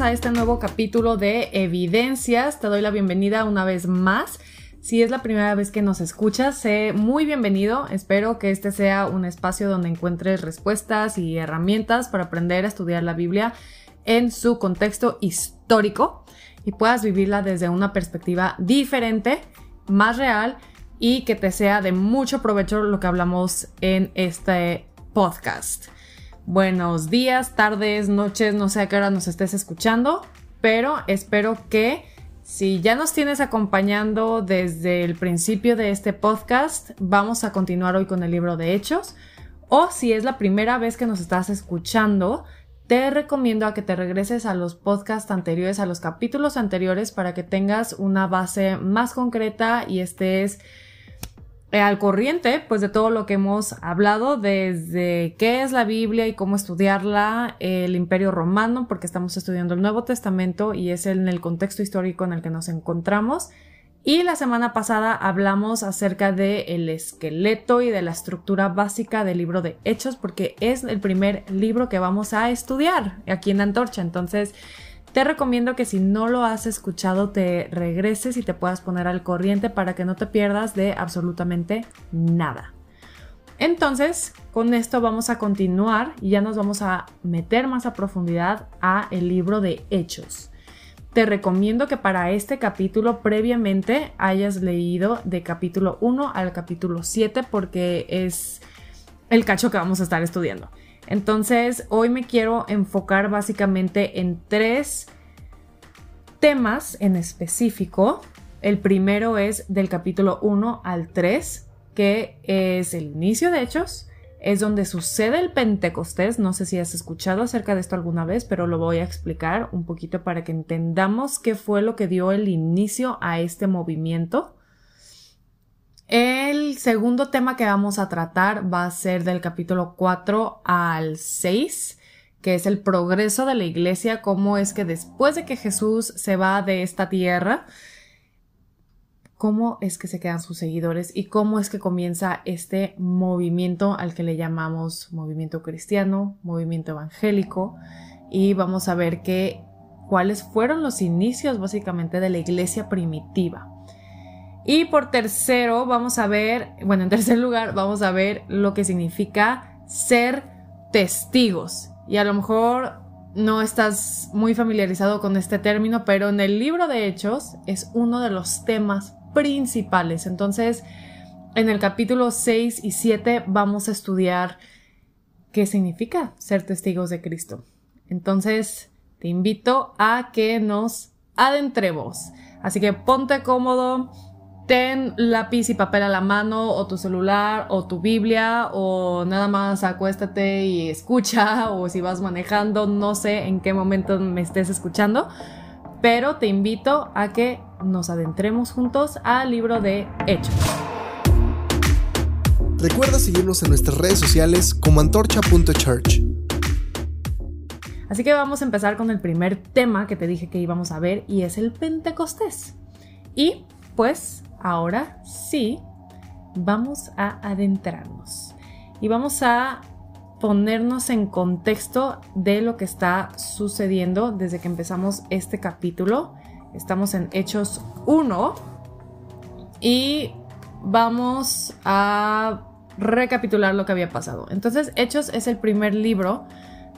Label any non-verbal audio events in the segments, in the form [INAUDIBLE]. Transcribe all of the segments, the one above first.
a este nuevo capítulo de Evidencias. Te doy la bienvenida una vez más. Si es la primera vez que nos escuchas, sé muy bienvenido. Espero que este sea un espacio donde encuentres respuestas y herramientas para aprender a estudiar la Biblia en su contexto histórico y puedas vivirla desde una perspectiva diferente, más real y que te sea de mucho provecho lo que hablamos en este podcast. Buenos días, tardes, noches, no sé a qué hora nos estés escuchando, pero espero que si ya nos tienes acompañando desde el principio de este podcast, vamos a continuar hoy con el libro de Hechos. O si es la primera vez que nos estás escuchando, te recomiendo a que te regreses a los podcasts anteriores, a los capítulos anteriores, para que tengas una base más concreta y estés al corriente pues de todo lo que hemos hablado desde qué es la Biblia y cómo estudiarla, el Imperio Romano, porque estamos estudiando el Nuevo Testamento y es en el contexto histórico en el que nos encontramos. Y la semana pasada hablamos acerca del esqueleto y de la estructura básica del libro de Hechos, porque es el primer libro que vamos a estudiar aquí en Antorcha. Entonces, te recomiendo que si no lo has escuchado te regreses y te puedas poner al corriente para que no te pierdas de absolutamente nada. Entonces, con esto vamos a continuar y ya nos vamos a meter más a profundidad a el libro de Hechos. Te recomiendo que para este capítulo previamente hayas leído de capítulo 1 al capítulo 7 porque es el cacho que vamos a estar estudiando. Entonces, hoy me quiero enfocar básicamente en tres temas en específico. El primero es del capítulo 1 al 3, que es el inicio de Hechos, es donde sucede el Pentecostés. No sé si has escuchado acerca de esto alguna vez, pero lo voy a explicar un poquito para que entendamos qué fue lo que dio el inicio a este movimiento. El segundo tema que vamos a tratar va a ser del capítulo 4 al 6, que es el progreso de la iglesia, cómo es que después de que Jesús se va de esta tierra, cómo es que se quedan sus seguidores y cómo es que comienza este movimiento al que le llamamos movimiento cristiano, movimiento evangélico, y vamos a ver que, cuáles fueron los inicios básicamente de la iglesia primitiva. Y por tercero, vamos a ver, bueno, en tercer lugar, vamos a ver lo que significa ser testigos. Y a lo mejor no estás muy familiarizado con este término, pero en el libro de Hechos es uno de los temas principales. Entonces, en el capítulo 6 y 7 vamos a estudiar qué significa ser testigos de Cristo. Entonces, te invito a que nos adentremos. Así que ponte cómodo, ten lápiz y papel a la mano o tu celular o tu Biblia o nada más acuéstate y escucha [LAUGHS] o si vas manejando, no sé en qué momento me estés escuchando, pero te invito a que nos adentremos juntos al libro de Hechos. Recuerda seguirnos en nuestras redes sociales como antorcha.church. Así que vamos a empezar con el primer tema que te dije que íbamos a ver y es el Pentecostés. Y pues ahora sí, vamos a adentrarnos y vamos a ponernos en contexto de lo que está sucediendo desde que empezamos este capítulo. Estamos en Hechos 1 y vamos a recapitular lo que había pasado. Entonces, Hechos es el primer libro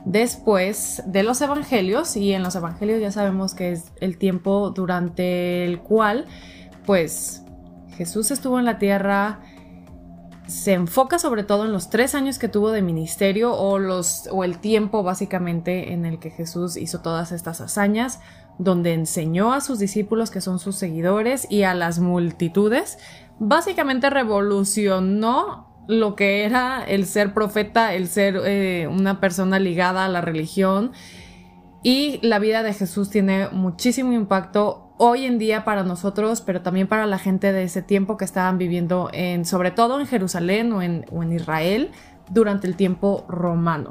después de los evangelios y en los evangelios ya sabemos que es el tiempo durante el cual pues Jesús estuvo en la tierra, se enfoca sobre todo en los tres años que tuvo de ministerio o, los, o el tiempo básicamente en el que Jesús hizo todas estas hazañas, donde enseñó a sus discípulos que son sus seguidores y a las multitudes. Básicamente revolucionó lo que era el ser profeta, el ser eh, una persona ligada a la religión. Y la vida de Jesús tiene muchísimo impacto hoy en día para nosotros, pero también para la gente de ese tiempo que estaban viviendo en, sobre todo en Jerusalén o en, o en Israel durante el tiempo romano.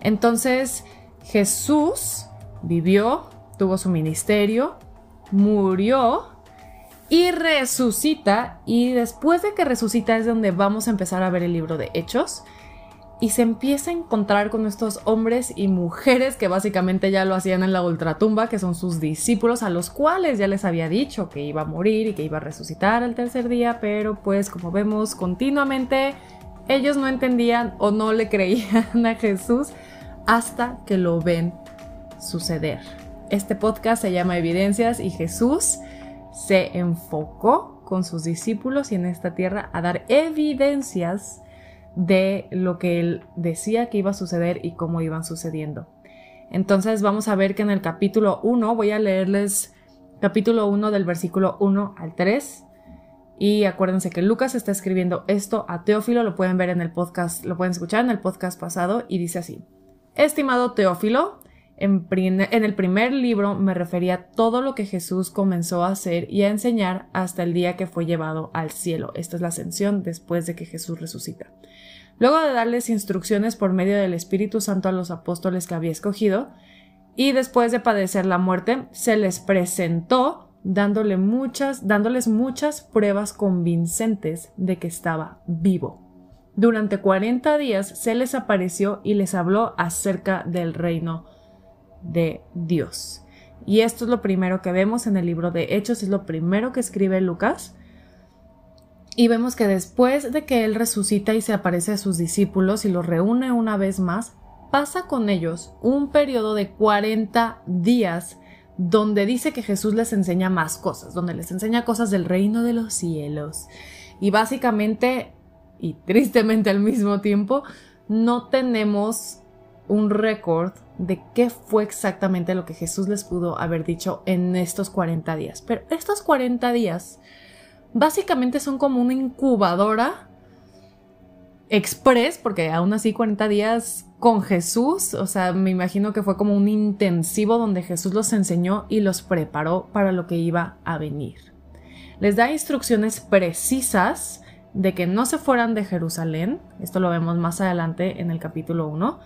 Entonces, Jesús vivió, tuvo su ministerio, murió y resucita. Y después de que resucita es donde vamos a empezar a ver el libro de Hechos. Y se empieza a encontrar con estos hombres y mujeres que básicamente ya lo hacían en la ultratumba, que son sus discípulos, a los cuales ya les había dicho que iba a morir y que iba a resucitar al tercer día, pero pues como vemos continuamente, ellos no entendían o no le creían [LAUGHS] a Jesús hasta que lo ven suceder. Este podcast se llama Evidencias y Jesús se enfocó con sus discípulos y en esta tierra a dar evidencias de lo que él decía que iba a suceder y cómo iban sucediendo. Entonces vamos a ver que en el capítulo 1, voy a leerles capítulo 1 del versículo 1 al 3. Y acuérdense que Lucas está escribiendo esto a Teófilo, lo pueden ver en el podcast, lo pueden escuchar en el podcast pasado y dice así. Estimado Teófilo, en, el primer libro me refería a todo lo que Jesús comenzó a hacer y a enseñar hasta el día que fue llevado al cielo. Esta es la ascensión después de que Jesús resucita. Luego de darles instrucciones por medio del Espíritu Santo a los apóstoles que había escogido, y después de padecer la muerte, se les presentó dándole muchas, dándoles muchas pruebas convincentes de que estaba vivo. Durante 40 días se les apareció y les habló acerca del reino de Dios. Y esto es lo primero que vemos en el libro de Hechos, es lo primero que escribe Lucas. Y vemos que después de que Él resucita y se aparece a sus discípulos y los reúne una vez más, pasa con ellos un periodo de 40 días donde dice que Jesús les enseña más cosas, donde les enseña cosas del reino de los cielos. Y básicamente, y tristemente al mismo tiempo, no tenemos un récord de qué fue exactamente lo que Jesús les pudo haber dicho en estos 40 días. Pero estos 40 días básicamente son como una incubadora express, porque aún así 40 días con Jesús, o sea, me imagino que fue como un intensivo donde Jesús los enseñó y los preparó para lo que iba a venir. Les da instrucciones precisas de que no se fueran de Jerusalén, esto lo vemos más adelante en el capítulo 1,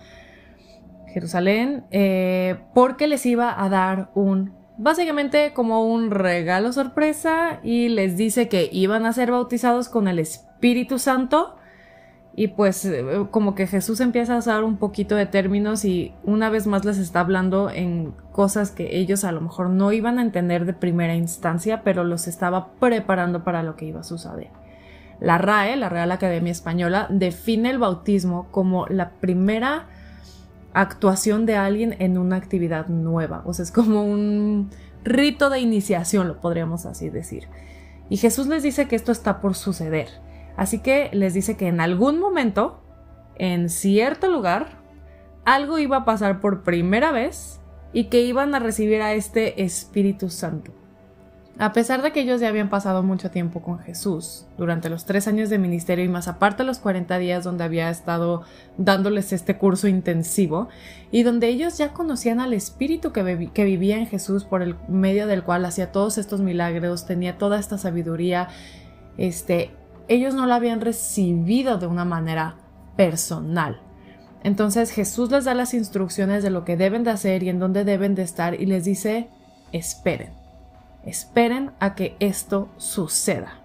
Jerusalén, eh, porque les iba a dar un básicamente como un regalo sorpresa y les dice que iban a ser bautizados con el Espíritu Santo. Y pues eh, como que Jesús empieza a usar un poquito de términos y una vez más les está hablando en cosas que ellos a lo mejor no iban a entender de primera instancia, pero los estaba preparando para lo que iba a suceder. La RAE, la Real Academia Española, define el bautismo como la primera actuación de alguien en una actividad nueva. O sea, es como un rito de iniciación, lo podríamos así decir. Y Jesús les dice que esto está por suceder. Así que les dice que en algún momento, en cierto lugar, algo iba a pasar por primera vez y que iban a recibir a este Espíritu Santo. A pesar de que ellos ya habían pasado mucho tiempo con Jesús durante los tres años de ministerio y más aparte los 40 días donde había estado dándoles este curso intensivo y donde ellos ya conocían al Espíritu que, vivía en Jesús por el medio del cual hacía todos estos milagros, tenía toda esta sabiduría, este, ellos no lo habían recibido de una manera personal. Entonces Jesús les da las instrucciones de lo que deben de hacer y en dónde deben de estar y les dice, esperen esperen a que esto suceda.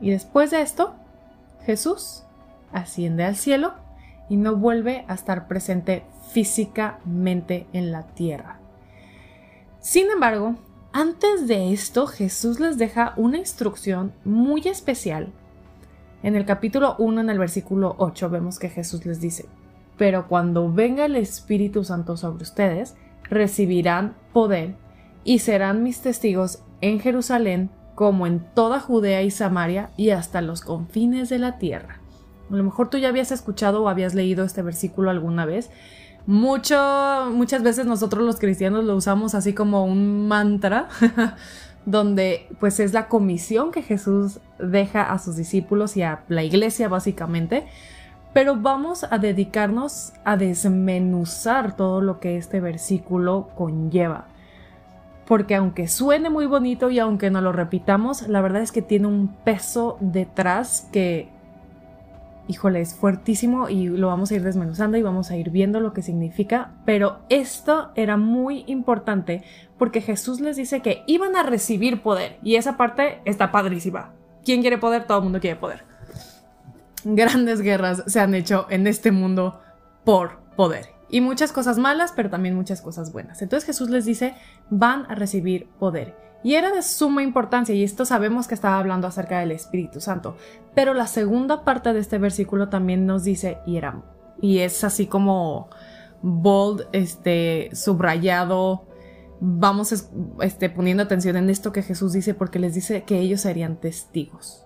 Y después de esto, Jesús asciende al cielo y no vuelve a estar presente físicamente en la tierra. Sin embargo, antes de esto, Jesús les deja una instrucción muy especial. En el capítulo 1, en el versículo 8, vemos que Jesús les dice, pero cuando venga el Espíritu Santo sobre ustedes, recibirán poder y serán mis testigos en Jerusalén como en toda Judea y Samaria y hasta los confines de la tierra. A lo mejor tú ya habías escuchado o habías leído este versículo alguna vez. Mucho, muchas veces nosotros los cristianos lo usamos así como un mantra, [LAUGHS] donde pues es la comisión que Jesús deja a sus discípulos y a la iglesia básicamente. Pero vamos a dedicarnos a desmenuzar todo lo que este versículo conlleva porque aunque suene muy bonito y aunque no lo repitamos, la verdad es que tiene un peso detrás que, híjole, es fuertísimo y lo vamos a ir desmenuzando y vamos a ir viendo lo que significa, pero esto era muy importante porque Jesús les dice que iban a recibir poder y esa parte está padrísima. ¿Quién quiere poder? Todo el mundo quiere poder. grandes guerras se han hecho en este mundo por poder. Y muchas cosas malas, pero también muchas cosas buenas. Entonces Jesús les dice, van a recibir poder. Y era de suma importancia, y esto sabemos que estaba hablando acerca del Espíritu Santo. Pero la segunda parte de este versículo también nos dice, y era, y es así como bold, este, subrayado. Vamos este, poniendo atención en esto que Jesús dice porque les dice que ellos serían testigos.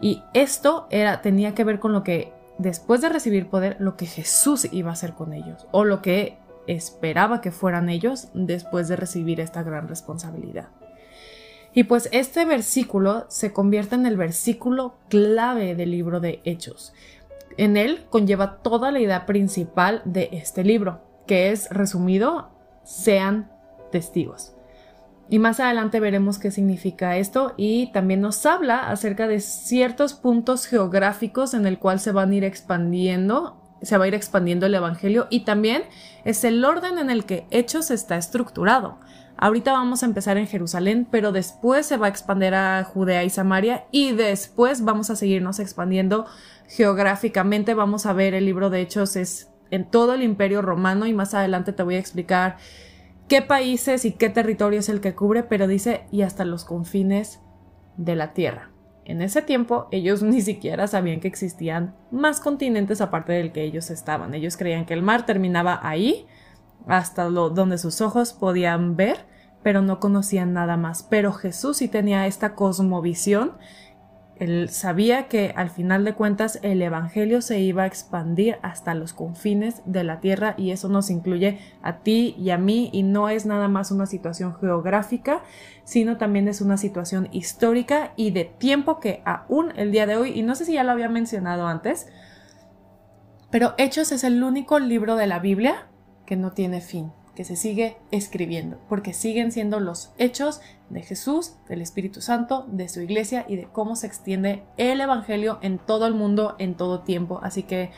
Y esto era, tenía que ver con lo que después de recibir poder, lo que Jesús iba a hacer con ellos, o lo que esperaba que fueran ellos después de recibir esta gran responsabilidad. Y pues este versículo se convierte en el versículo clave del libro de Hechos. En él conlleva toda la idea principal de este libro, que es resumido, sean testigos. Y más adelante veremos qué significa esto y también nos habla acerca de ciertos puntos geográficos en el cual se van a ir expandiendo, se va a ir expandiendo el evangelio y también es el orden en el que Hechos está estructurado. Ahorita vamos a empezar en Jerusalén, pero después se va a expandir a Judea y Samaria y después vamos a seguirnos expandiendo geográficamente. Vamos a ver el libro de Hechos es en todo el imperio romano y más adelante te voy a explicar qué países y qué territorio es el que cubre, pero dice y hasta los confines de la Tierra. En ese tiempo ellos [LAUGHS] ni siquiera sabían que existían más continentes aparte del que ellos estaban. Ellos creían que el mar terminaba ahí, hasta lo, donde sus ojos podían ver, pero no conocían nada más. Pero Jesús sí tenía esta cosmovisión él sabía que al final de cuentas el Evangelio se iba a expandir hasta los confines de la tierra y eso nos incluye a ti y a mí. Y no es nada más una situación geográfica, sino también es una situación histórica y de tiempo que aún el día de hoy, y no sé si ya lo había mencionado antes, pero Hechos es el único libro de la Biblia que no tiene fin que se sigue escribiendo, porque siguen siendo los hechos de Jesús, del Espíritu Santo, de su iglesia y de cómo se extiende el Evangelio en todo el mundo, en todo tiempo. Así que,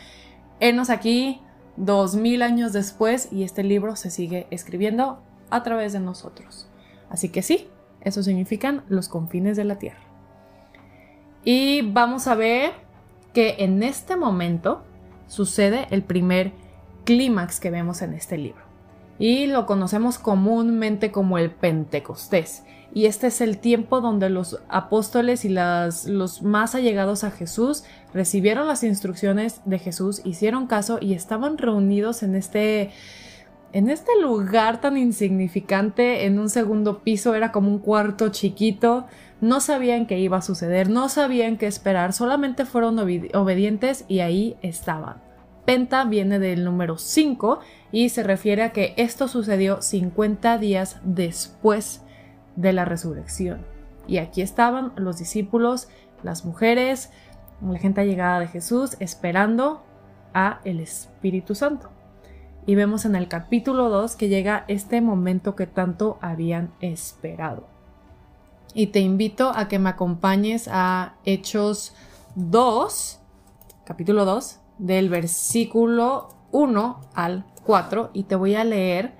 enos aquí dos mil años después y este libro se sigue escribiendo a través de nosotros. Así que sí, eso significan los confines de la tierra. Y vamos a ver que en este momento sucede el primer clímax que vemos en este libro y lo conocemos comúnmente como el Pentecostés. Y este es el tiempo donde los apóstoles y los más allegados a Jesús recibieron las instrucciones de Jesús, hicieron caso y estaban reunidos en este, en este lugar tan insignificante, en un segundo piso, era como un cuarto chiquito. No sabían qué iba a suceder, no sabían qué esperar, solamente fueron obedientes y ahí estaban. Penta viene del número 5 y se refiere a que esto sucedió 50 días después de la resurrección. Y aquí estaban los discípulos, las mujeres, la gente allegada de Jesús esperando a el Espíritu Santo. Y vemos en el capítulo 2 que llega este momento que tanto habían esperado. Y te invito a que me acompañes a Hechos 2, capítulo 2, del versículo 1 al 4 y te voy a leer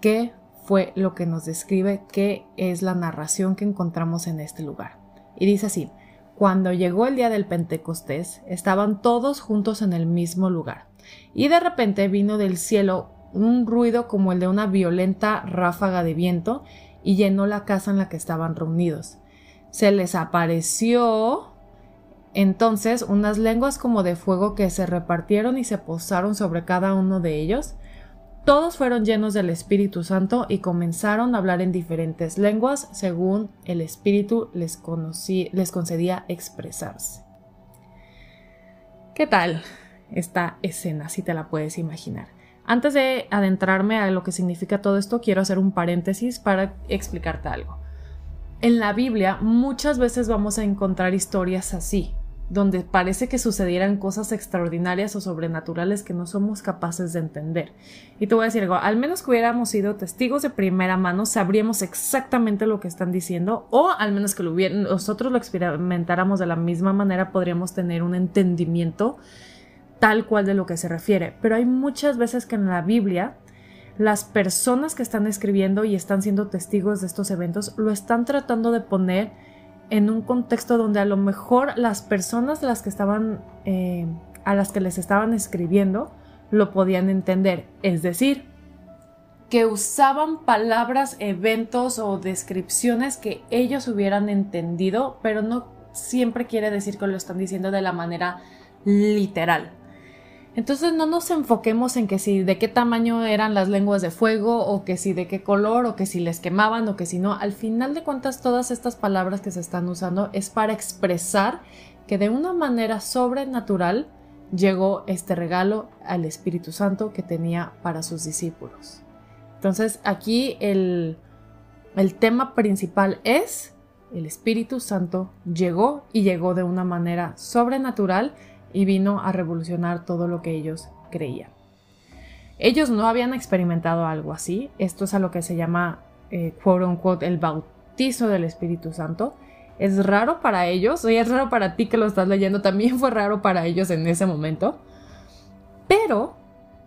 qué fue lo que nos describe, qué es la narración que encontramos en este lugar. Y dice así, cuando llegó el día del Pentecostés, estaban todos juntos en el mismo lugar. Y de repente vino del cielo un ruido como el de una violenta ráfaga de viento y llenó la casa en la que estaban reunidos. Se les apareció entonces unas lenguas como de fuego que se repartieron y se posaron sobre cada uno de ellos. Todos fueron llenos del Espíritu Santo y comenzaron a hablar en diferentes lenguas según el Espíritu les, concedía expresarse. ¿Qué tal esta escena, si te la puedes imaginar? Antes de adentrarme a lo que significa todo esto, quiero hacer un paréntesis para explicarte algo. En la Biblia muchas veces vamos a encontrar historias así, donde parece que sucedieran cosas extraordinarias o sobrenaturales que no somos capaces de entender. Y te voy a decir algo, al menos que hubiéramos sido testigos de primera mano, sabríamos exactamente lo que están diciendo, o al menos que lo nosotros lo experimentáramos de la misma manera, podríamos tener un entendimiento tal cual de lo que se refiere. Pero hay muchas veces que en la Biblia las personas que están escribiendo y están siendo testigos de estos eventos lo están tratando de poner en un contexto donde a lo mejor las personas las que estaban, eh, a las que les estaban escribiendo lo podían entender. Es decir, que usaban palabras, eventos o descripciones que ellos hubieran entendido, pero no siempre quiere decir que lo están diciendo de la manera literal. Entonces no nos enfoquemos en que si de qué tamaño eran las lenguas de fuego o que si de qué color o que si les quemaban o que si no. Al final de cuentas todas estas palabras que se están usando es para expresar que de una manera sobrenatural llegó este regalo al Espíritu Santo que tenía para sus discípulos. Entonces aquí el, el tema principal es el Espíritu Santo llegó y llegó de una manera sobrenatural y vino a revolucionar todo lo que ellos creían. Ellos no habían experimentado algo así. Esto es a lo que se llama, eh, quote unquote, el bautizo del Espíritu Santo. Es raro para ellos, y es raro para ti que lo estás leyendo, también fue raro para ellos en ese momento. Pero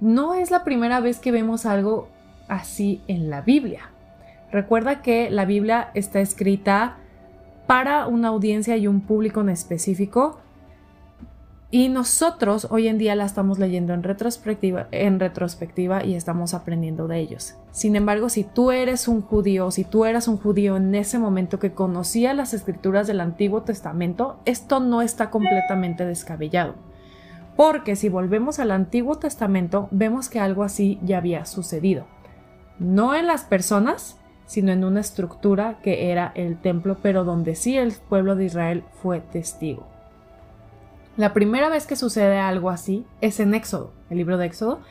no es la primera vez que vemos algo así en la Biblia. Recuerda que la Biblia está escrita para una audiencia y un público en específico y nosotros hoy en día la estamos leyendo en retrospectiva, y estamos aprendiendo de ellos. Sin embargo, si tú eres un judío, si tú eras un judío en ese momento que conocía las escrituras del Antiguo Testamento, esto no está completamente descabellado. Porque si volvemos al Antiguo Testamento, vemos que algo así ya había sucedido. No en las personas, sino en una estructura que era el templo, pero donde sí el pueblo de Israel fue testigo. La primera vez que sucede algo así es en Éxodo, el libro de Éxodo,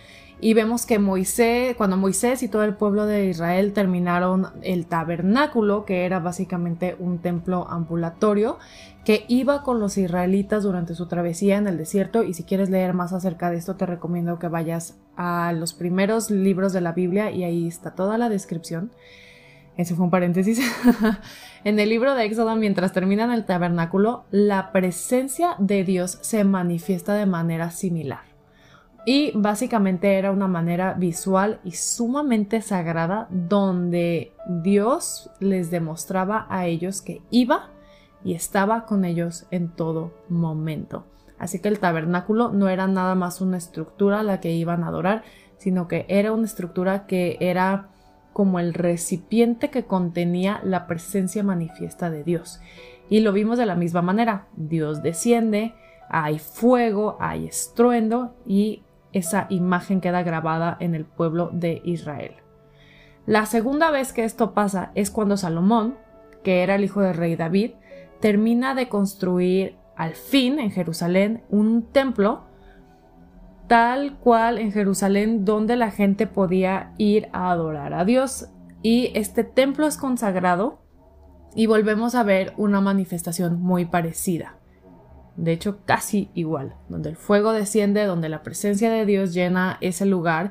y vemos que Moisés, cuando Moisés y todo el pueblo de Israel terminaron el tabernáculo, que era básicamente un templo ambulatorio, que iba con los israelitas durante su travesía en el desierto, y si quieres leer más acerca de esto, te recomiendo que vayas a los primeros libros de la Biblia y ahí está toda la descripción. Ese fue un paréntesis. [LAUGHS] en el libro de Éxodo, mientras terminan el tabernáculo, la presencia de Dios se manifiesta de manera similar. Y básicamente era una manera visual y sumamente sagrada donde Dios les demostraba a ellos que iba y estaba con ellos en todo momento. Así que el tabernáculo no era nada más una estructura a la que iban a adorar, sino que era una estructura que era como el recipiente que contenía la presencia manifiesta de Dios. Y lo vimos de la misma manera. Dios desciende, hay fuego, hay estruendo y esa imagen queda grabada en el pueblo de Israel. La segunda vez que esto pasa es cuando Salomón, que era el hijo del rey David, termina de construir al fin en Jerusalén un templo tal cual en Jerusalén donde la gente podía ir a adorar a Dios. Y este templo es consagrado y volvemos a ver una manifestación muy parecida. De hecho, casi igual, donde el fuego desciende, donde la presencia de Dios llena ese lugar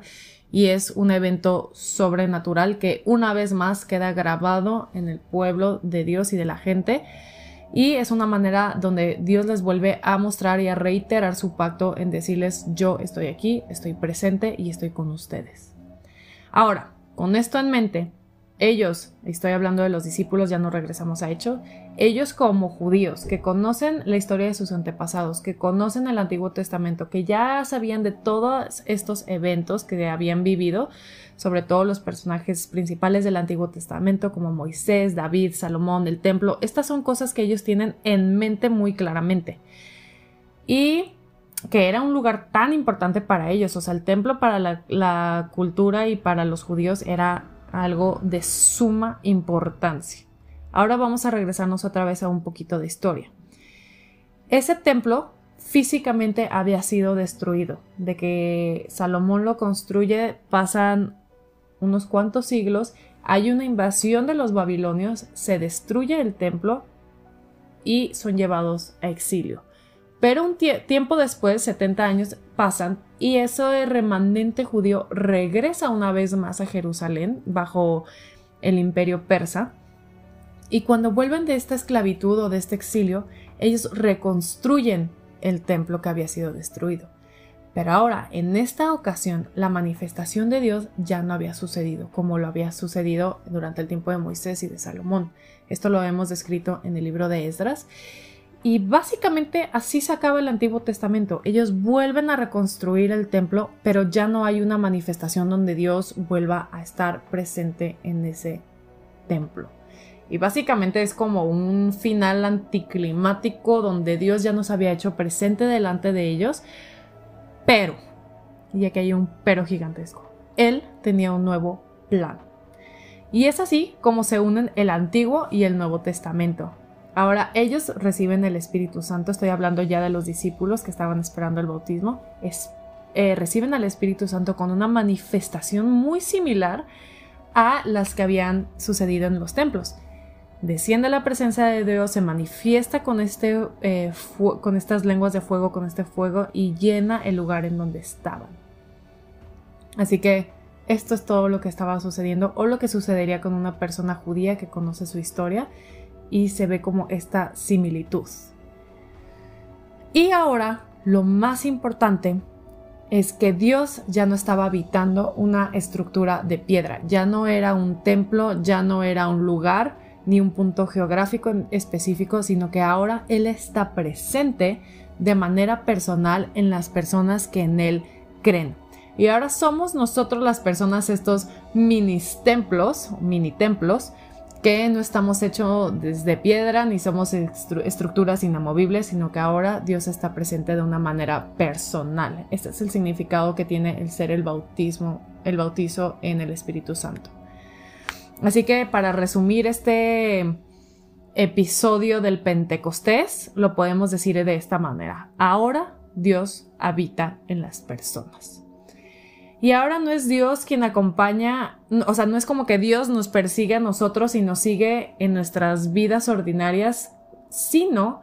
y es un evento sobrenatural que una vez más queda grabado en el pueblo de Dios y de la gente y es una manera donde Dios les vuelve a mostrar y a reiterar su pacto en decirles yo estoy aquí, estoy presente y estoy con ustedes. Ahora, con esto en mente, ellos, estoy hablando de los discípulos, ya no regresamos a hecho, ellos como judíos que conocen la historia de sus antepasados, que conocen el Antiguo Testamento, que ya sabían de todos estos eventos que habían vivido, sobre todo los personajes principales del Antiguo Testamento como Moisés, David, Salomón, el templo, estas son cosas que ellos tienen en mente muy claramente. Y que era un lugar tan importante para ellos, o sea, el templo para la, la cultura y para los judíos era algo de suma importancia. Ahora vamos a regresarnos otra vez a un poquito de historia. Ese templo físicamente había sido destruido. De que Salomón lo construye pasan unos cuantos siglos, hay una invasión de los babilonios, se destruye el templo y son llevados a exilio. Pero un tiempo después, 70 años pasan, y ese remanente judío regresa una vez más a Jerusalén bajo el imperio persa. Y cuando vuelven de esta esclavitud o de este exilio, ellos reconstruyen el templo que había sido destruido. Pero ahora, en esta ocasión, la manifestación de Dios ya no había sucedido como lo había sucedido durante el tiempo de Moisés y de Salomón. Esto lo hemos descrito en el libro de Esdras. Y básicamente así se acaba el Antiguo Testamento. Ellos vuelven a reconstruir el templo, pero ya no hay una manifestación donde Dios vuelva a estar presente en ese templo. Y básicamente es como un final anticlimático donde Dios ya nos había hecho presente delante de ellos, pero, y aquí hay un pero gigantesco, Él tenía un nuevo plan. Y es así como se unen el Antiguo y el Nuevo Testamento. Ahora ellos reciben el Espíritu Santo, estoy hablando ya de los discípulos que estaban esperando el bautismo, eh, reciben al Espíritu Santo con una manifestación muy similar a las que habían sucedido en los templos. Desciende la presencia de Dios, se manifiesta con, este, eh, con estas lenguas de fuego, con este fuego y llena el lugar en donde estaban. Así que esto es todo lo que estaba sucediendo o lo que sucedería con una persona judía que conoce su historia y se ve como esta similitud. Y ahora, lo más importante es que Dios ya no estaba habitando una estructura de piedra, ya no era un templo, ya no era un lugar ni un punto geográfico específico, sino que ahora Él está presente de manera personal en las personas que en Él creen. Y ahora somos nosotros las personas estos mini templos, mini templos, que no estamos hechos desde piedra ni somos estructuras inamovibles, sino que ahora Dios está presente de una manera personal. Este es el significado que tiene el ser el bautismo, el bautizo en el Espíritu Santo. Así que para resumir este episodio del Pentecostés, lo podemos decir de esta manera. Ahora Dios habita en las personas. Y ahora no es Dios quien acompaña, o sea, no es como que Dios nos persigue a nosotros y nos sigue en nuestras vidas ordinarias, sino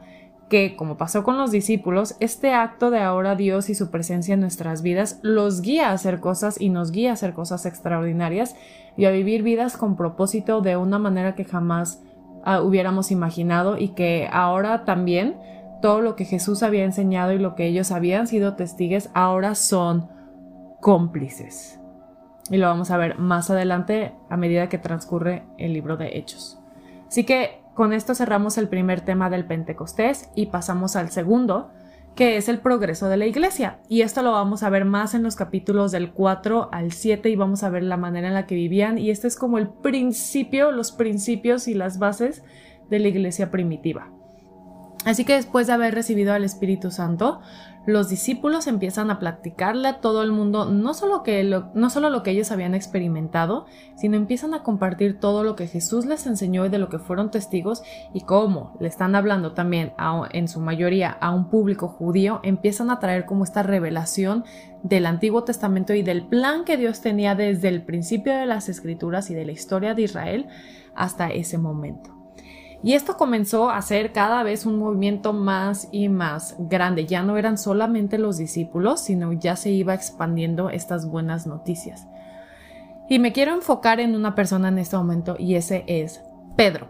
que, como pasó con los discípulos, este acto de ahora Dios y su presencia en nuestras vidas los guía a hacer cosas y nos guía a hacer cosas extraordinarias y a vivir vidas con propósito de una manera que jamás ah, hubiéramos imaginado y que ahora también todo lo que Jesús había enseñado y lo que ellos habían sido testigues ahora son cómplices. Y lo vamos a ver más adelante a medida que transcurre el libro de Hechos. Así que con esto cerramos el primer tema del Pentecostés y pasamos al segundo, que es el progreso de la iglesia. Y esto lo vamos a ver más en los capítulos del 4 al 7 y vamos a ver la manera en la que vivían. Y este es como el principio, los principios y las bases de la iglesia primitiva. Así que después de haber recibido al Espíritu Santo, los discípulos empiezan a platicarle a todo el mundo no solo, que lo, no solo lo que ellos habían experimentado, sino empiezan a compartir todo lo que Jesús les enseñó y de lo que fueron testigos y cómo le están hablando también en su mayoría a un público judío, empiezan a traer como esta revelación del Antiguo Testamento y del plan que Dios tenía desde el principio de las escrituras y de la historia de Israel hasta ese momento. Y esto comenzó a ser cada vez un movimiento más y más grande. Ya no eran solamente los discípulos, sino ya se iba expandiendo estas buenas noticias. Y me quiero enfocar en una persona en este momento y ese es Pedro.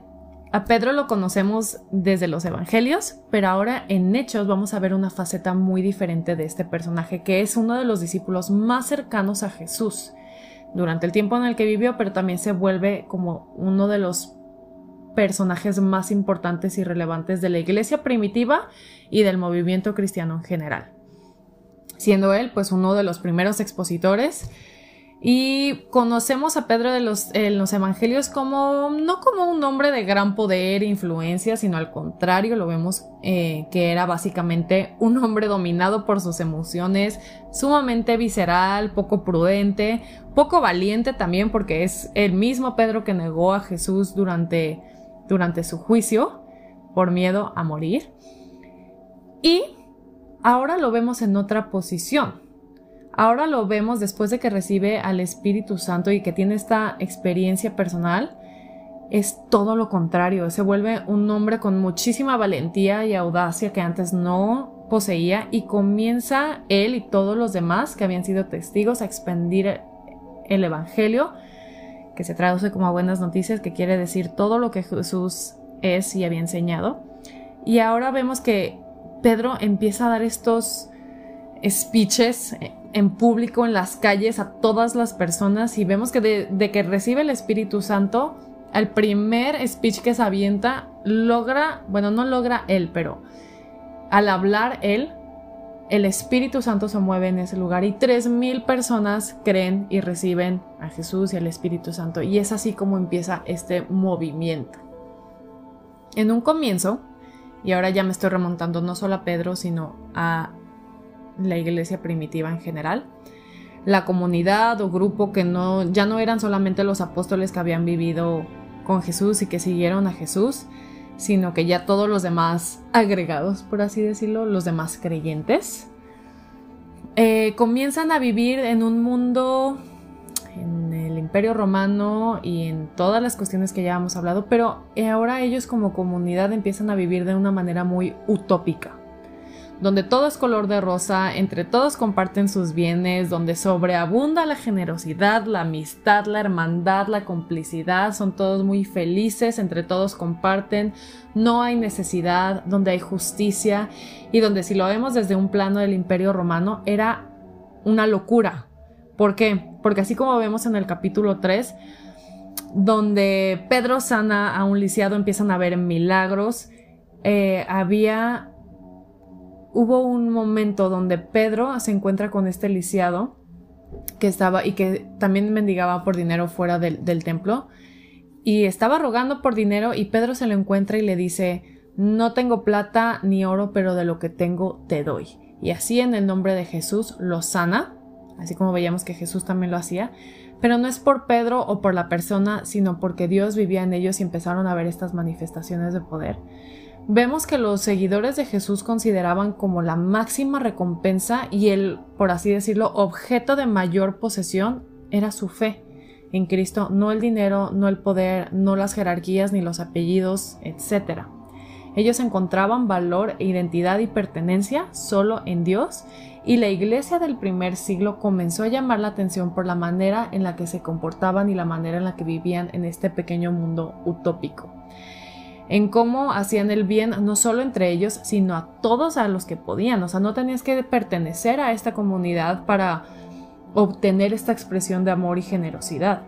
A Pedro lo conocemos desde los evangelios, pero ahora en Hechos vamos a ver una faceta muy diferente de este personaje, que es uno de los discípulos más cercanos a Jesús durante el tiempo en el que vivió, pero también se vuelve como uno de los personajes más importantes y relevantes de la iglesia primitiva y del movimiento cristiano en general. Siendo él pues uno de los primeros expositores y conocemos a Pedro de los, en los evangelios como no como un hombre de gran poder e influencia, sino al contrario, lo vemos eh, que era básicamente un hombre dominado por sus emociones, sumamente visceral, poco prudente, poco valiente también, porque es el mismo Pedro que negó a Jesús durante durante su juicio por miedo a morir. Y ahora lo vemos en otra posición. Ahora lo vemos después de que recibe al Espíritu Santo y que tiene esta experiencia personal. Es todo lo contrario, se vuelve un hombre con muchísima valentía y audacia que antes no poseía y comienza él y todos los demás que habían sido testigos a expandir el Evangelio que se traduce como buenas noticias, que quiere decir todo lo que Jesús es y había enseñado. Y ahora vemos que Pedro empieza a dar estos, speeches en público, en las calles, a todas las personas y vemos que de, que recibe el Espíritu Santo, el primer speech que se avienta logra, bueno, no logra él, pero al hablar él, el Espíritu Santo se mueve en ese lugar y 3.000 personas creen y reciben a Jesús y al Espíritu Santo. Y es así como empieza este movimiento. En un comienzo, y ahora ya me estoy remontando no solo a Pedro, sino a la iglesia primitiva en general, la comunidad o grupo que no, ya no eran solamente los apóstoles que habían vivido con Jesús y que siguieron a Jesús, sino que ya todos los demás agregados, por así decirlo, los demás creyentes, eh, comienzan a vivir en un mundo, en el imperio romano y en todas las cuestiones que ya hemos hablado, pero ahora ellos como comunidad empiezan a vivir de una manera muy utópica donde todo es color de rosa, entre todos comparten sus bienes, donde sobreabunda la generosidad, la amistad, la hermandad, la complicidad, son todos muy felices, entre todos comparten, no hay necesidad, donde hay justicia y donde si lo vemos desde un plano del imperio romano era una locura. ¿Por qué? Porque así como vemos en el capítulo 3, donde Pedro sana a un lisiado, empiezan a haber milagros, eh, había hubo un momento donde Pedro se encuentra con este lisiado que estaba y que también mendigaba por dinero fuera del, templo y estaba rogando por dinero y Pedro se lo encuentra y le dice, no tengo plata ni oro, pero de lo que tengo te doy. Y así en el nombre de Jesús lo sana, así como veíamos que Jesús también lo hacía, pero no es por Pedro o por la persona, sino porque Dios vivía en ellos y empezaron a ver estas manifestaciones de poder vemos que los seguidores de Jesús consideraban como la máxima recompensa y el, por así decirlo, objeto de mayor posesión era su fe en Cristo, no el dinero, no el poder, no las jerarquías ni los apellidos, etc. Ellos encontraban valor, identidad y pertenencia solo en Dios y la iglesia del primer siglo comenzó a llamar la atención por la manera en la que se comportaban y la manera en la que vivían en este pequeño mundo utópico en cómo hacían el bien no solo entre ellos, sino a todos a los que podían. O sea, no tenías que pertenecer a esta comunidad para obtener esta expresión de amor y generosidad.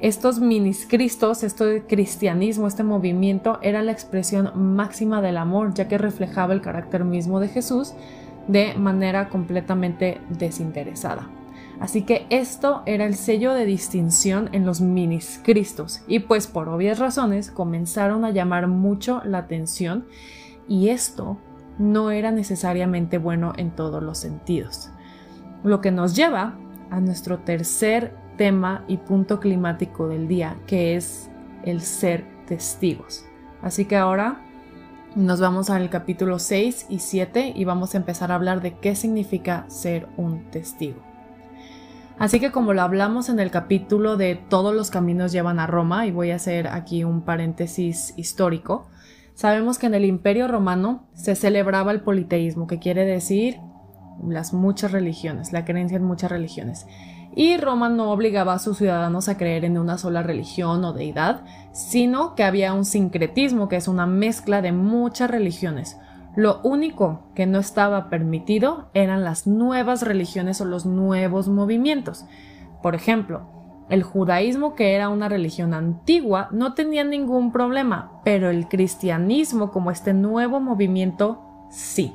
Estos miniscristos, este cristianismo, este movimiento era la expresión máxima del amor, ya que reflejaba el carácter mismo de Jesús de manera completamente desinteresada. Así que esto era el sello de distinción en los miniscristos y pues por obvias razones comenzaron a llamar mucho la atención y esto no era necesariamente bueno en todos los sentidos. Lo que nos lleva a nuestro tercer tema y punto climático del día, que es el ser testigos. Así que ahora nos vamos al capítulo 6 y 7 y vamos a empezar a hablar de qué significa ser un testigo. Así que como lo hablamos en el capítulo de Todos los caminos llevan a Roma, y voy a hacer aquí un paréntesis histórico, sabemos que en el Imperio Romano se celebraba el politeísmo, que quiere decir las muchas religiones, la creencia en muchas religiones. Y Roma no obligaba a sus ciudadanos a creer en una sola religión o deidad, sino que había un sincretismo, que es una mezcla de muchas religiones, lo único que no estaba permitido eran las nuevas religiones o los nuevos movimientos. Por ejemplo, el judaísmo, que era una religión antigua, no tenía ningún problema, pero el cristianismo, como este nuevo movimiento, sí.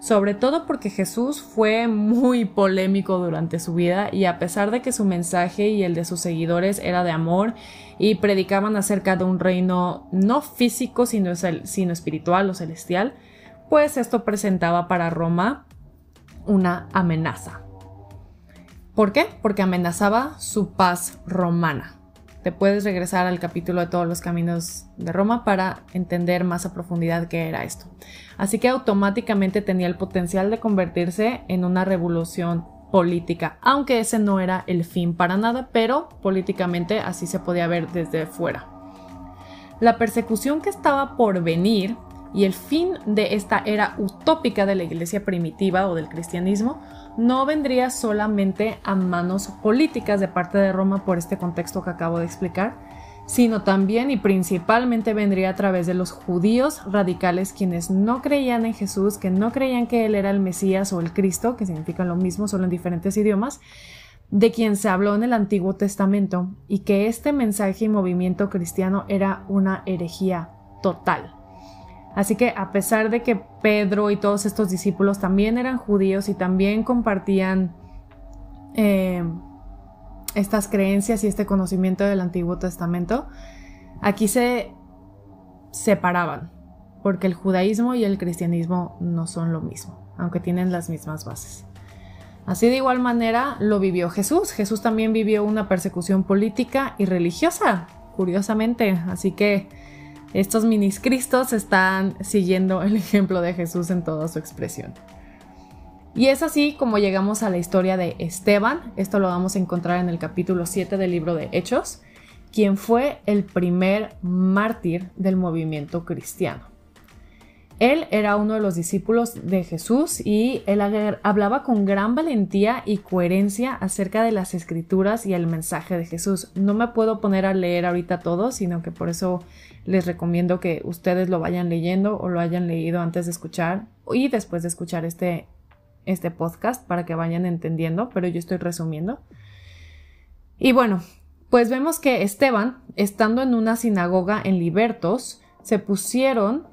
Sobre todo porque Jesús fue muy polémico durante su vida y a pesar de que su mensaje y el de sus seguidores era de amor y predicaban acerca de un reino no físico sino, sino espiritual o celestial, pues esto presentaba para Roma una amenaza. ¿Por qué? Porque amenazaba su paz romana. Te puedes regresar al capítulo de todos los caminos de Roma para entender más a profundidad qué era esto. Así que automáticamente tenía el potencial de convertirse en una revolución política, aunque ese no era el fin para nada, pero políticamente así se podía ver desde fuera. La persecución que estaba por venir y el fin de esta era utópica de la iglesia primitiva o del cristianismo no vendría solamente a manos políticas de parte de Roma por este contexto que acabo de explicar, sino también y principalmente vendría a través de los judíos radicales quienes no creían en Jesús, que no creían que Él era el Mesías o el Cristo, que significan lo mismo, solo en diferentes idiomas, de quien se habló en el Antiguo Testamento, y que este mensaje y movimiento cristiano era una herejía total. Así que a pesar de que Pedro y todos estos discípulos también eran judíos y también compartían eh, estas creencias y este conocimiento del Antiguo Testamento, aquí se separaban, porque el judaísmo y el cristianismo no son lo mismo, aunque tienen las mismas bases. Así de igual manera lo vivió Jesús. Jesús también vivió una persecución política y religiosa, curiosamente. Así que estos miniscristos están siguiendo el ejemplo de Jesús en toda su expresión. Y es así como llegamos a la historia de Esteban, esto lo vamos a encontrar en el capítulo 7 del libro de Hechos, quien fue el primer mártir del movimiento cristiano. Él era uno de los discípulos de Jesús y él hablaba con gran valentía y coherencia acerca de las escrituras y el mensaje de Jesús. No me puedo poner a leer ahorita todo, sino que por eso les recomiendo que ustedes lo vayan leyendo o lo hayan leído antes de escuchar y después de escuchar este este podcast para que vayan entendiendo, pero yo estoy resumiendo. Y bueno, pues vemos que Esteban, estando en una sinagoga en Libertos, se pusieron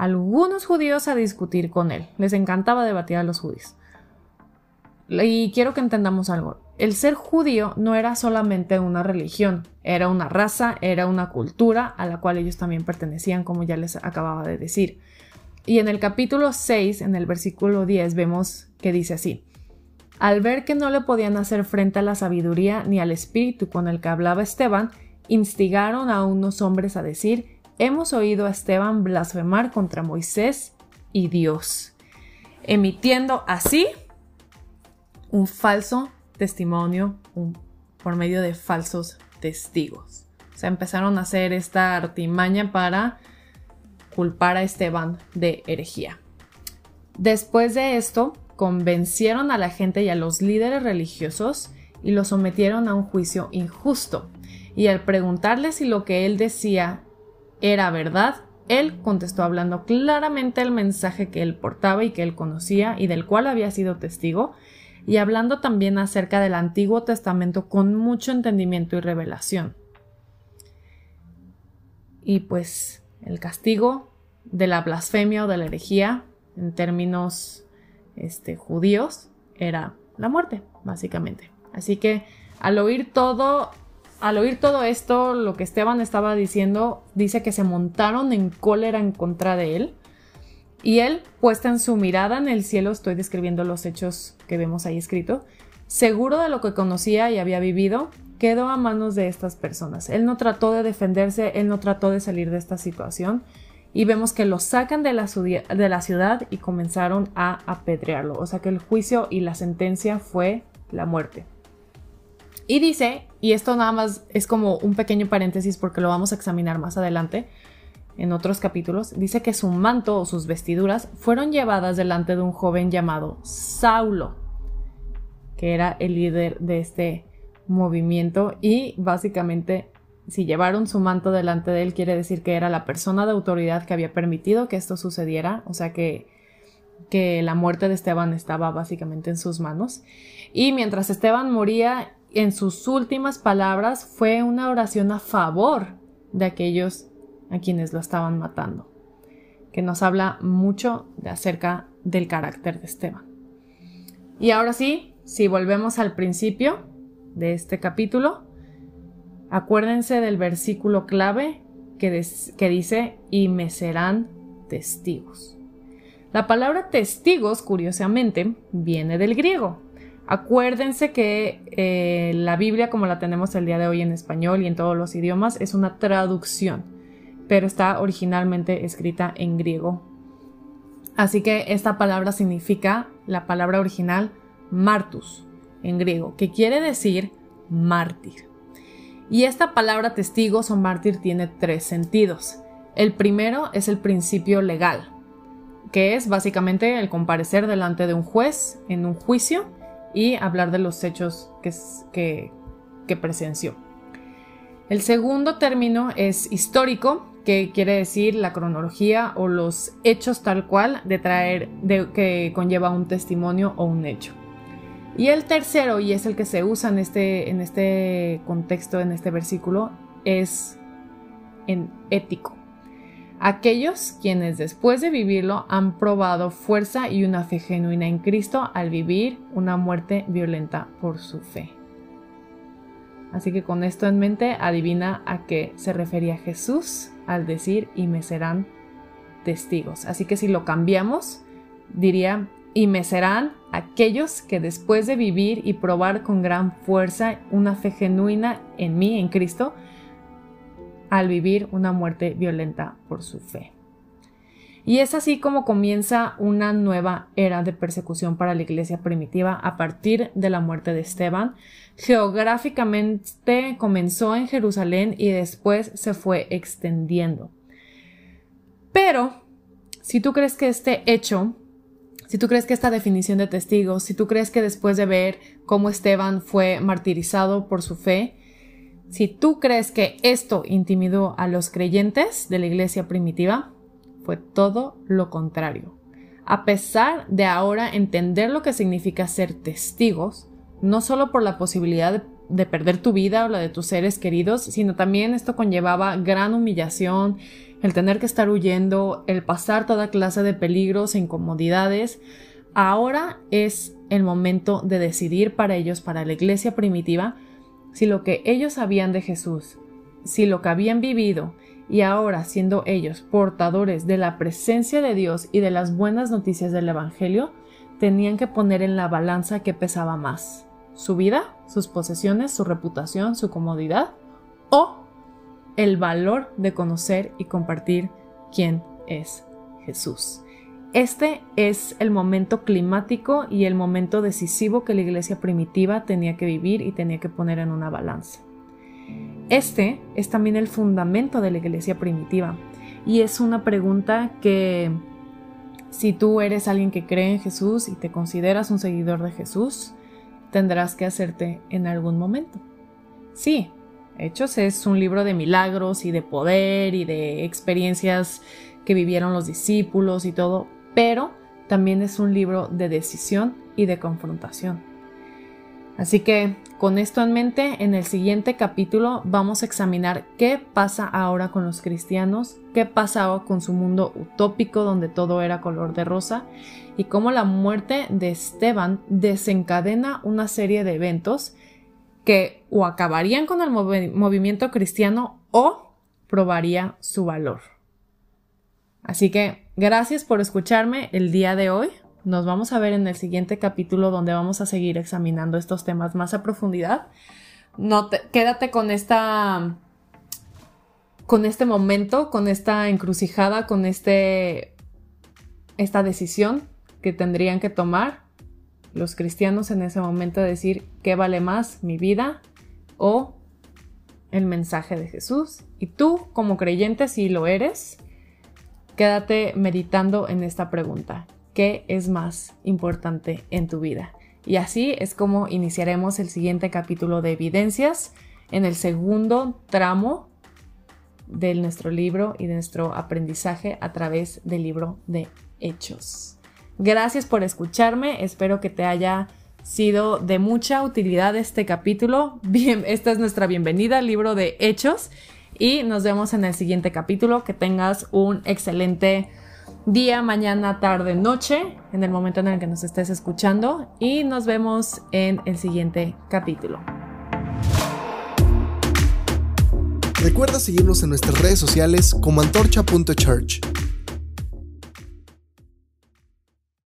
algunos judíos a discutir con él. Les encantaba debatir a los judíos. Y quiero que entendamos algo. El ser judío no era solamente una religión, era una raza, era una cultura a la cual ellos también pertenecían, como ya les acababa de decir. Y en el capítulo 6, en el versículo 10, vemos que dice así. Al ver que no le podían hacer frente a la sabiduría ni al espíritu con el que hablaba Esteban, instigaron a unos hombres a decir, hemos oído a Esteban blasfemar contra Moisés y Dios, emitiendo así un falso testimonio por medio de falsos testigos. O sea, empezaron a hacer esta artimaña para culpar a Esteban de herejía. Después de esto, convencieron a la gente y a los líderes religiosos y los sometieron a un juicio injusto. Y al preguntarle si lo que él decía era verdad, él contestó hablando claramente el mensaje que él portaba y que él conocía y del cual había sido testigo, y hablando también acerca del Antiguo Testamento con mucho entendimiento y revelación. Y pues el castigo de la blasfemia o de la herejía en términos este, judíos era la muerte, básicamente. Así que al oír todo, al oír todo esto, lo que Esteban estaba diciendo, dice que se montaron en cólera en contra de él. Y él, puesta en su mirada en el cielo, estoy describiendo los hechos que vemos ahí escrito, seguro de lo que conocía y había vivido, quedó a manos de estas personas. Él no trató de defenderse, él no trató de salir de esta situación y vemos que lo sacan de la, ciudad y comenzaron a apedrearlo. O sea que el juicio y la sentencia fue la muerte. Y dice, y esto nada más es como un pequeño paréntesis porque lo vamos a examinar más adelante en otros capítulos, dice que su manto o sus vestiduras fueron llevadas delante de un joven llamado Saulo, que era el líder de este movimiento y básicamente si llevaron su manto delante de él quiere decir que era la persona de autoridad que había permitido que esto sucediera, o sea que, que la muerte de Esteban estaba básicamente en sus manos. Y mientras Esteban moría, en sus últimas palabras fue una oración a favor de aquellos a quienes lo estaban matando, que nos habla mucho de acerca del carácter de Esteban. Y ahora sí, si volvemos al principio, de este capítulo, acuérdense del versículo clave que, que dice, y me serán testigos. La palabra testigos, curiosamente, viene del griego. Acuérdense que eh, la Biblia, como la tenemos el día de hoy en español y en todos los idiomas, es una traducción, pero está originalmente escrita en griego. Así que esta palabra significa, la palabra original, martus, en griego, que quiere decir mártir. Y esta palabra testigos o mártir tiene tres sentidos. El primero es el principio legal, que es básicamente el comparecer delante de un juez en un juicio y hablar de los hechos que, que, presenció. El segundo término es histórico, que quiere decir la cronología o los hechos tal cual de traer, de, que conlleva un testimonio o un hecho. Y el tercero, y es el que se usa en este, en este contexto, en este versículo, es en ético. Aquellos quienes después de vivirlo han probado fuerza y una fe genuina en Cristo al vivir una muerte violenta por su fe. Así que con esto en mente, adivina a qué se refería Jesús al decir y me serán testigos. Así que si lo cambiamos, diría y me serán aquellos que después de vivir y probar con gran fuerza una fe genuina en mí, en Cristo, al vivir una muerte violenta por su fe. Y es así como comienza una nueva era de persecución para la iglesia primitiva a partir de la muerte de Esteban. Geográficamente comenzó en Jerusalén y después se fue extendiendo. Pero, si tú crees que este hecho, si tú crees que esta definición de testigos, si tú crees que después de ver cómo Esteban fue martirizado por su fe, si tú crees que esto intimidó a los creyentes de la iglesia primitiva, fue todo lo contrario. A pesar de ahora entender lo que significa ser testigos, no solo por la posibilidad de, perder tu vida o la de tus seres queridos, sino también esto conllevaba gran humillación, el tener que estar huyendo, el pasar toda clase de peligros e incomodidades. Ahora es el momento de decidir para ellos, para la iglesia primitiva, si lo que ellos sabían de Jesús, si lo que habían vivido y ahora siendo ellos portadores de la presencia de Dios y de las buenas noticias del Evangelio, tenían que poner en la balanza que pesaba más, su vida, sus posesiones, su reputación, su comodidad o el valor de conocer y compartir quién es Jesús. Este es el momento climático y el momento decisivo que la iglesia primitiva tenía que vivir y tenía que poner en una balanza. Este es también el fundamento de la iglesia primitiva y es una pregunta que si tú eres alguien que cree en Jesús y te consideras un seguidor de Jesús, tendrás que hacerte en algún momento. Sí, Hechos es un libro de milagros y de poder y de experiencias que vivieron los discípulos y todo, pero también es un libro de decisión y de confrontación. Así que con esto en mente, en el siguiente capítulo vamos a examinar qué pasa ahora con los cristianos, qué pasa con su mundo utópico donde todo era color de rosa y cómo la muerte de Esteban desencadena una serie de eventos que o acabarían con el movimiento cristiano o probaría su valor. Así que gracias por escucharme el día de hoy. Nos vamos a ver en el siguiente capítulo donde vamos a seguir examinando estos temas más a profundidad. No quédate con esta con este momento, con esta encrucijada, con este esta decisión que tendrían que tomar los cristianos en ese momento de decir qué vale más, mi vida o el mensaje de Jesús. Y tú, como creyente, si lo eres, quédate meditando en esta pregunta. ¿Qué es más importante en tu vida? Y así es como iniciaremos el siguiente capítulo de evidencias en el segundo tramo de nuestro libro y de nuestro aprendizaje a través del libro de Hechos. Gracias por escucharme, espero que te haya sido de mucha utilidad este capítulo. Bien, esta es nuestra bienvenida al libro de Hechos y nos vemos en el siguiente capítulo. Que tengas un excelente día, mañana, tarde, noche, en el momento en el que nos estés escuchando y nos vemos en el siguiente capítulo. Recuerda seguirnos en nuestras redes sociales como antorcha.church.